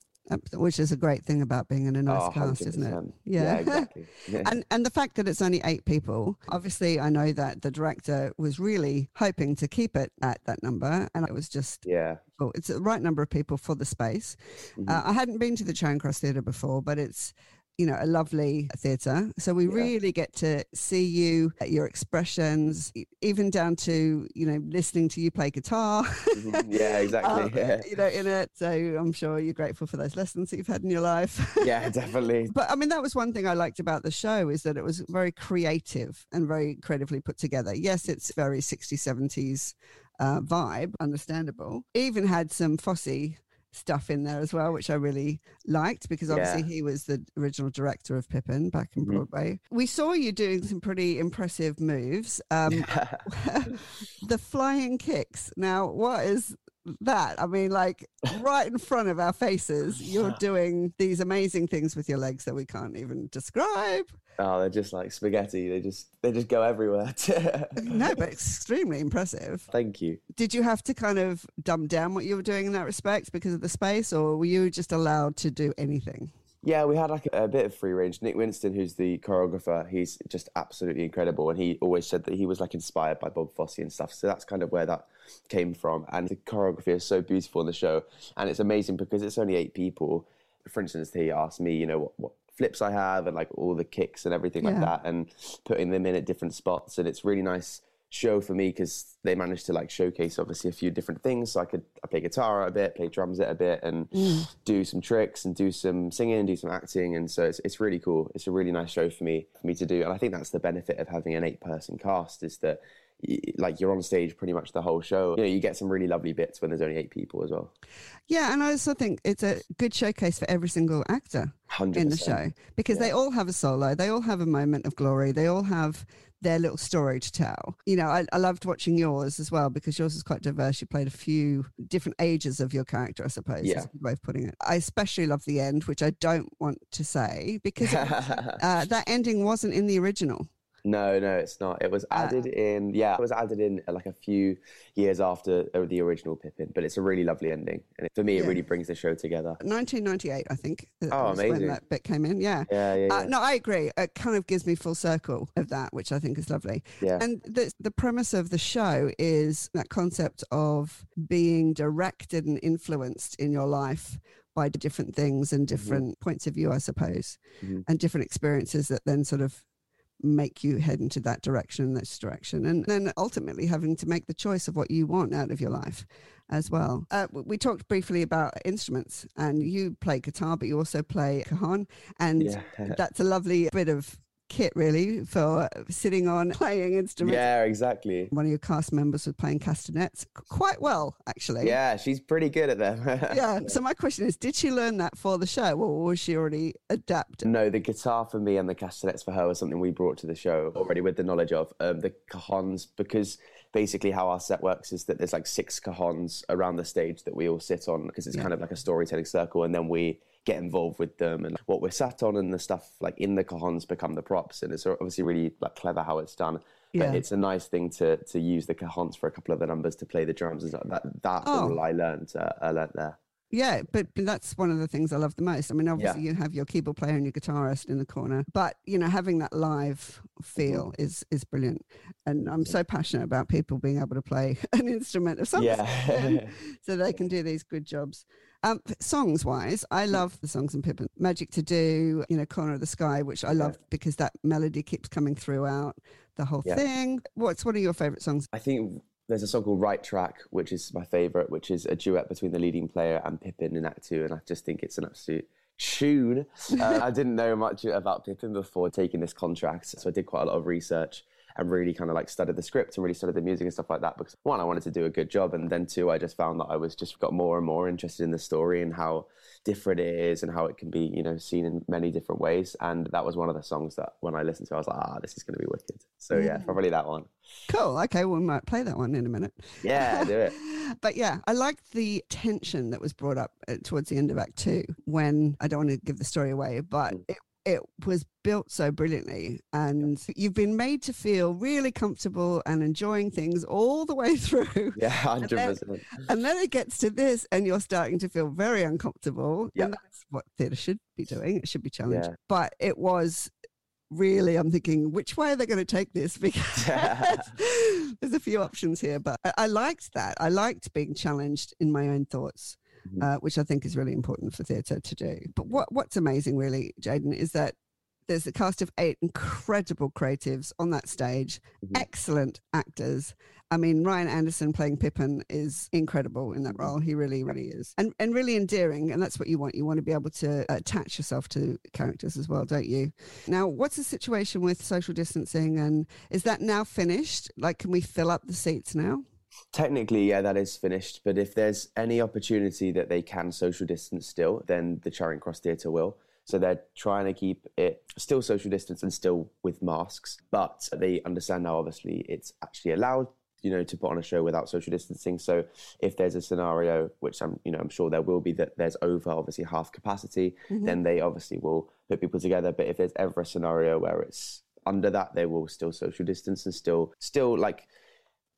Which is a great thing about being in a nice Oh, cast, isn't it? 100%. Yeah, exactly. And and the fact that it's only eight people, obviously, I know that the director was really hoping to keep it at that number, and it was just yeah. Well, it's the right number of people for the space. Mm-hmm. Uh, I hadn't been to the Charing Cross Theatre before, but it's you know a lovely theatre, so we really get to see you, your expressions, even down to you know listening to you play guitar. Mhm. Yeah, exactly. um, yeah. you know, in it. So I'm sure you're grateful for those lessons that you've had in your life. yeah, definitely. But I mean, that was one thing I liked about the show is that it was very creative and very creatively put together. Yes, it's very 60s, 70s uh, vibe, understandable. Even had some Fosse stuff in there as well, which I really liked because obviously Yeah. he was the original director of Pippin back in Mhm. Broadway. We saw you doing some pretty impressive moves. Um, the flying kicks. Now, what is that? I mean, like right in front of our faces, you're doing these amazing things with your legs that we can't even describe. Oh, they're just like spaghetti. They just they just go everywhere. No, but extremely impressive. Thank you. Did you have to kind of dumb down what you were doing in that respect because of the space, or were you just allowed to do anything? Yeah, we had like a, a bit of free range. Nick Winston, who's the choreographer, he's just absolutely incredible, and he always said that he was like inspired by Bob Fosse and stuff. So that's kind of where that came from. And the choreography is so beautiful in the show, and it's amazing because it's only eight people. For instance, he asked me, you know, what, what flips I have and like all the kicks and everything like that, and putting them in at different spots, and it's really nice show for me because they managed to like showcase obviously a few different things. So i could i play guitar a bit play drums a bit and mm. do some tricks and do some singing and do some acting. And so it's, it's really cool. It's a really nice show for me for me to do. And i think that's the benefit of having an eight person cast is that like you're on stage pretty much the whole show you know you get some really lovely bits when there's only eight people as well Yeah, and I also think it's a good showcase for every single actor in the show because they all have a solo, they all have a moment of glory, they all have their little story to tell. You know, I, I loved watching yours as well because yours is quite diverse. You played a few different ages of your character, I suppose. Yeah. Is a way of putting it. I especially love the end, which I don't want to say because uh, that ending wasn't in the original. No, no, it's not. It was added in. Yeah, it was added in uh, like a few years after uh, the original Pippin, but it's a really lovely ending, and for me, Yeah. it really brings the show together. 1998, I think. uh, Oh, was When that bit came in, yeah. Yeah, yeah, Uh, yeah. no, I agree. It kind of gives me full circle of that, which I think is lovely. Yeah. And the the premise of the show is that concept of being directed and influenced in your life by different things and different points of view, I suppose, Mhm. and different experiences that then sort of make you head into that direction this direction and then ultimately having to make the choice of what you want out of your life as well uh, we talked briefly about instruments and you play guitar but you also play cajon and Yeah. that's a lovely bit of kit really for sitting on playing instruments Yeah, exactly. one of your cast members was playing castanets quite well actually Yeah, she's pretty good at them. yeah so my question is did she learn that for the show or was she already adapted No, the guitar for me and the castanets for her was something we brought to the show already with the knowledge of um, the cajons because basically how our set works is that there's like six cajons around the stage that we all sit on because it's Yeah. kind of like a storytelling circle and then we get involved with them and what we're sat on and the stuff like in the cajons become the props and it's obviously really like clever how it's done Yeah. But it's a nice thing to to use the cajons for a couple of the numbers to play the drums and. That that's Oh. all I learned. Uh, I learned there. Yeah, but, but that's one of the things I love the most. I mean, obviously Yeah. you have your keyboard player and your guitarist in the corner, but you know, having that live feel Mm-hmm. is is brilliant. And I'm so passionate about people being able to play an instrument of some Yeah. sort, so they can do these good jobs. Um, songs wise, I love the songs in Pippin. Magic to Do, you know, Corner of the Sky, which I love because that melody keeps coming throughout the whole Yeah. thing. What's one of your favorite songs? I think there's a song called Right Track, which is my favorite, which is a duet between the leading player and Pippin in Act Two, and I just think it's an absolute tune. Uh, I didn't know much about Pippin before taking this contract, so I did quite a lot of research and really kind of like studied the script and really studied the music and stuff like that. Because one, I wanted to do a good job, and then two, I just found that I was just got more and more interested in the story and how different it is and how it can be, you know, seen in many different ways. And that was one of the songs that when I listened to, I was like, ah, this is going to be wicked. So yeah, Mm. probably that one. Cool. Okay, well, we might play that one in a minute. Yeah, do it. but yeah, I liked the tension that was brought up uh, towards the end of Act Two when I don't want to give the story away, but Mm. it it was built so brilliantly, and you've been made to feel really comfortable and enjoying things all the way through. Yeah, And hundred then-. And then it gets to this, and you're starting to feel very uncomfortable. Yeah. And that's what theatre should be doing. It should be challenging Yeah. But it was really, I'm thinking, which way are they going to take this? Because there's a few options here. But I, I liked that. I liked being challenged in my own thoughts. Mm-hmm. Uh, which I think is really important for theatre to do. But what what's amazing, really, Jaden, is that there's a cast of eight incredible creatives on that stage, Mm-hmm. excellent actors. I mean, Ryan Anderson playing Pippin is incredible in Mm-hmm. that role. He really, really is, and and really endearing. And that's what you want. You want to be able to attach yourself to characters as well, don't you? Now, what's the situation with social distancing, and is that now finished? Like, can we fill up the seats now? Technically, yeah, that is finished. But if there's any opportunity that they can social distance still, then the Charing Cross Theatre will. So they're trying to keep it still social distance and still with masks, but they understand now. Obviously, it's actually allowed, you know, to put on a show without social distancing. So if there's a scenario, which I'm, you know, I'm sure there will be, that there's over obviously half capacity, Mhm. then they obviously will put people together. But if there's ever a scenario where it's under that, they will still social distance and still, still like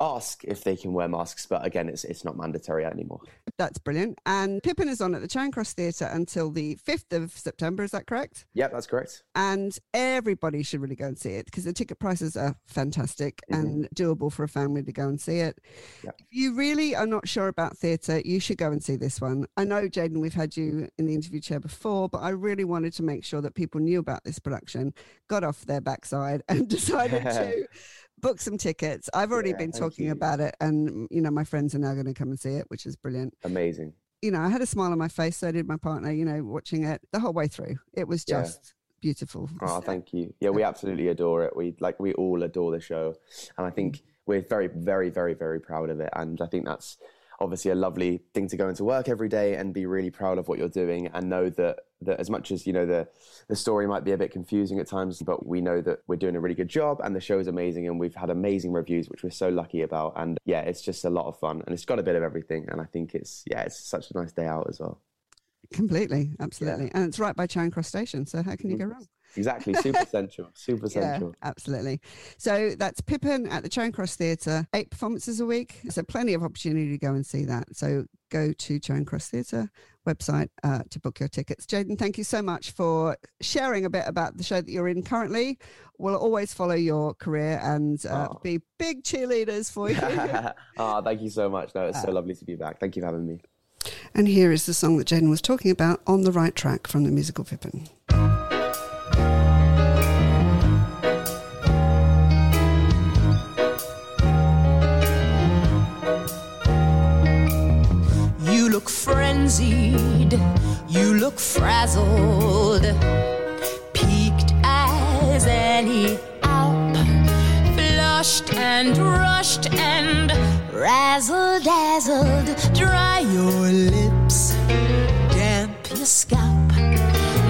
ask if they can wear masks, but again, it's it's not mandatory anymore. That's brilliant. And Pippin is on at the Charing Cross Theatre until the 5th of September. Is that correct? Yep, that's correct. And everybody should really go and see it because the ticket prices are fantastic mm-hmm. and doable for a family to go and see it. If you really are not sure about theatre, you should go and see this one. I know, Jaden, we've had you in the interview chair before, but I really wanted to make sure that people knew about this production, got off their backside, and decided to book some tickets. I've already been talking you. about it, and you know, my friends are now going to come and see it, which is brilliant Amazing. you know, I had a smile on my face. So did my partner, you know, watching it the whole way through. It was Yeah. just beautiful. Oh, thank you. Yeah, we absolutely adore it. We like we all adore the show, and I think mm. we're very, very, very, very proud of it. And I think that's obviously a lovely thing to go into work every day and be really proud of what you're doing and know that that as much as you know the the story might be a bit confusing at times, but we know that we're doing a really good job and the show is amazing and we've had amazing reviews, which we're so lucky about. And yeah, it's just a lot of fun and it's got a bit of everything. And I think it's yeah, it's such a nice day out as well. Completely, absolutely. And it's right by Charing Cross Station. So how can you mm-hmm. go wrong? Exactly, super central, super Yeah, central. absolutely. So that's Pippin at the Charing Cross Theatre, eight performances a week. So plenty of opportunity to go and see that. So go to Charing Cross Theatre website uh, to book your tickets. Jaden, thank you so much for sharing a bit about the show that you're in currently. We'll always follow your career and uh, be big cheerleaders for you. oh, thank you so much. No, it's so lovely to be back. Thank you for having me. and here is the song that Jaden was talking about on the right track from the musical Pippin. Frenzied, you look frazzled, peaked as any Alp, flushed and rushed and razzle dazzled. Dry your lips, damp your scalp.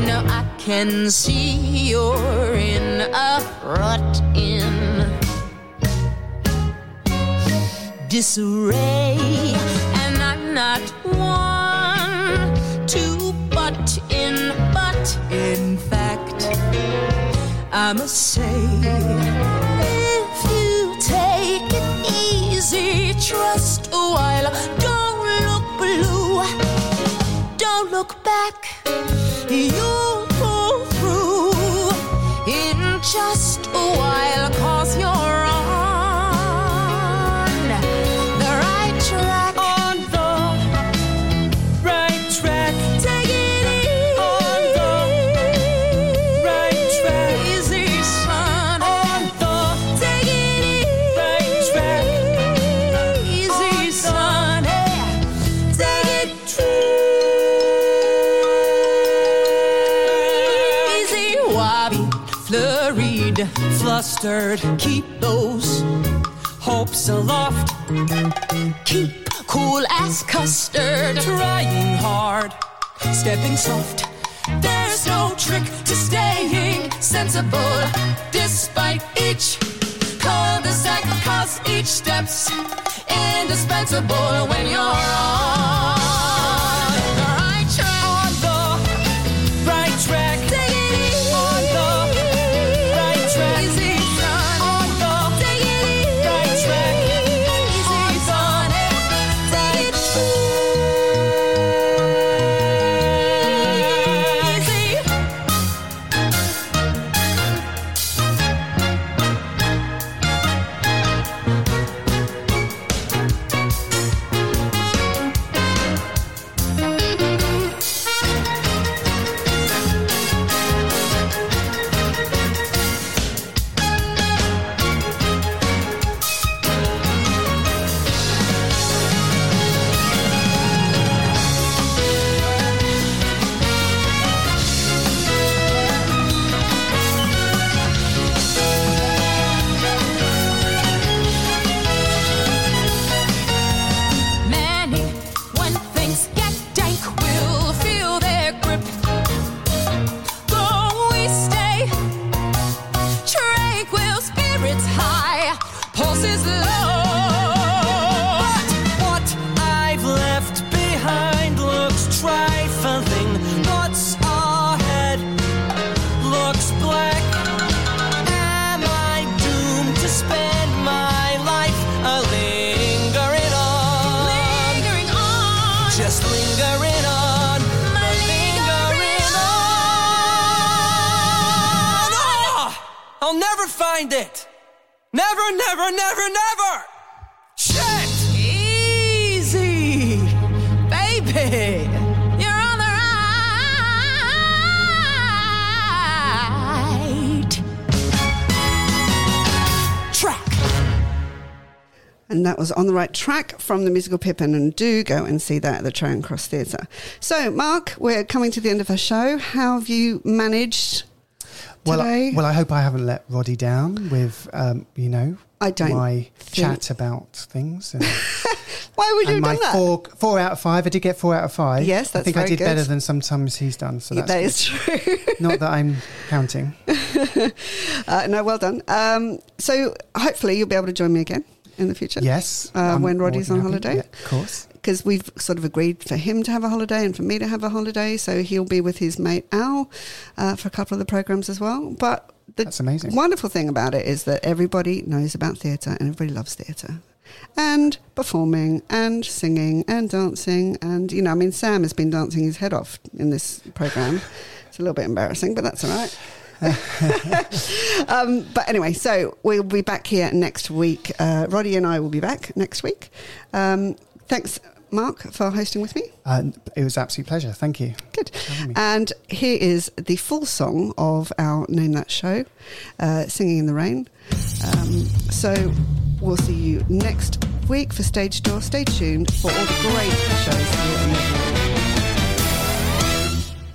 Now I can see you're in a rut in disarray, and I'm not I must say, if you take it easy, trust a while. Don't look blue, don't look back. You'll pull through in just a while. Keep those Hopes aloft. keep cool as custard. Trying hard. stepping soft. There's no trick to staying sensible, despite each cul-de-sac, cause each step's indispensable when you're on the right track from the musical Pippin. And do go and see that at the Charing Cross Theatre. So, Mark, we're coming to the end of our show. How have you managed Well, today? I, well, I hope I haven't let Roddy down with, um, you know, I don't my think- chat about things. And, Why would you have my done that? four four out of five. I did get four out of five. Yes, I that's think I did good. better than sometimes he's done. So that's that is true. not that I'm counting. uh, no, well done. Um, so, hopefully, you'll be able to join me again in the future. Yes, Uh, when Roddy's on happy. holiday. Yeah, of course. because we've sort of agreed for him to have a holiday and for me to have a holiday. So he'll be with his mate Al uh, for a couple of the programs as well. But the That's amazing. wonderful thing about it is that everybody knows about theatre and everybody loves theatre. And performing and singing and dancing. And, you know, I mean, Sam has been dancing his head off in this program. It's a little bit embarrassing, but that's all right. um, but anyway, so we'll be back here next week. Uh, Roddy and I will be back next week. Um, thanks, Mark, for hosting with me. Uh, it was an absolute pleasure. Thank you. Good. And here is the full song of our Name That show, uh, Singing in the Rain. Um, so we'll see you next week for Stage Door. Stay tuned for all the great shows here on the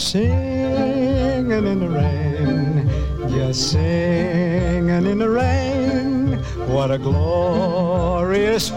singing in the rain, just singing in the rain. What a glorious